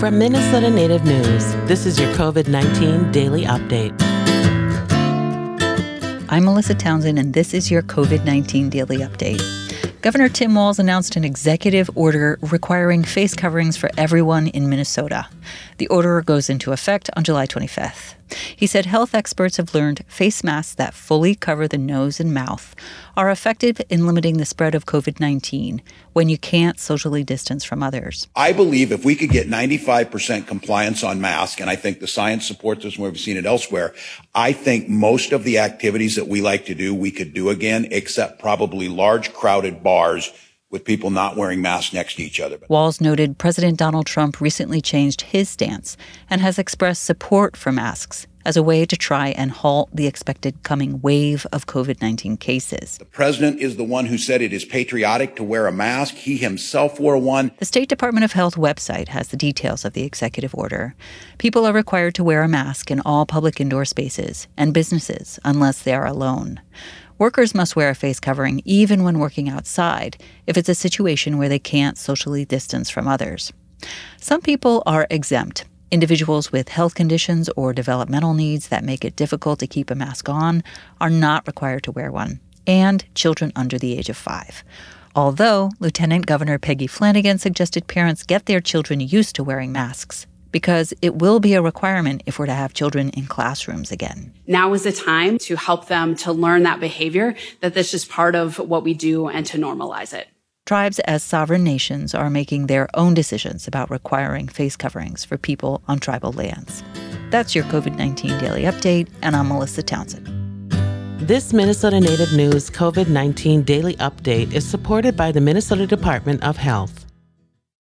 From Minnesota Native News, this is your COVID 19 daily update. I'm Melissa Townsend, and this is your COVID 19 daily update. Governor Tim Walz announced an executive order requiring face coverings for everyone in Minnesota. The order goes into effect on July 25th. He said health experts have learned face masks that fully cover the nose and mouth are effective in limiting the spread of COVID 19 when you can't socially distance from others. I believe if we could get 95% compliance on masks, and I think the science supports this and we've seen it elsewhere, I think most of the activities that we like to do, we could do again, except probably large crowded bars with people not wearing masks next to each other. Walz noted President Donald Trump recently changed his stance and has expressed support for masks as a way to try and halt the expected coming wave of COVID 19 cases. The president is the one who said it is patriotic to wear a mask. He himself wore one. The State Department of Health website has the details of the executive order. People are required to wear a mask in all public indoor spaces and businesses unless they are alone. Workers must wear a face covering even when working outside if it's a situation where they can't socially distance from others. Some people are exempt. Individuals with health conditions or developmental needs that make it difficult to keep a mask on are not required to wear one, and children under the age of five. Although Lieutenant Governor Peggy Flanagan suggested parents get their children used to wearing masks because it will be a requirement if we're to have children in classrooms again. Now is the time to help them to learn that behavior, that this is part of what we do and to normalize it. Tribes as sovereign nations are making their own decisions about requiring face coverings for people on tribal lands. That's your COVID 19 daily update, and I'm Melissa Townsend. This Minnesota Native News COVID 19 daily update is supported by the Minnesota Department of Health.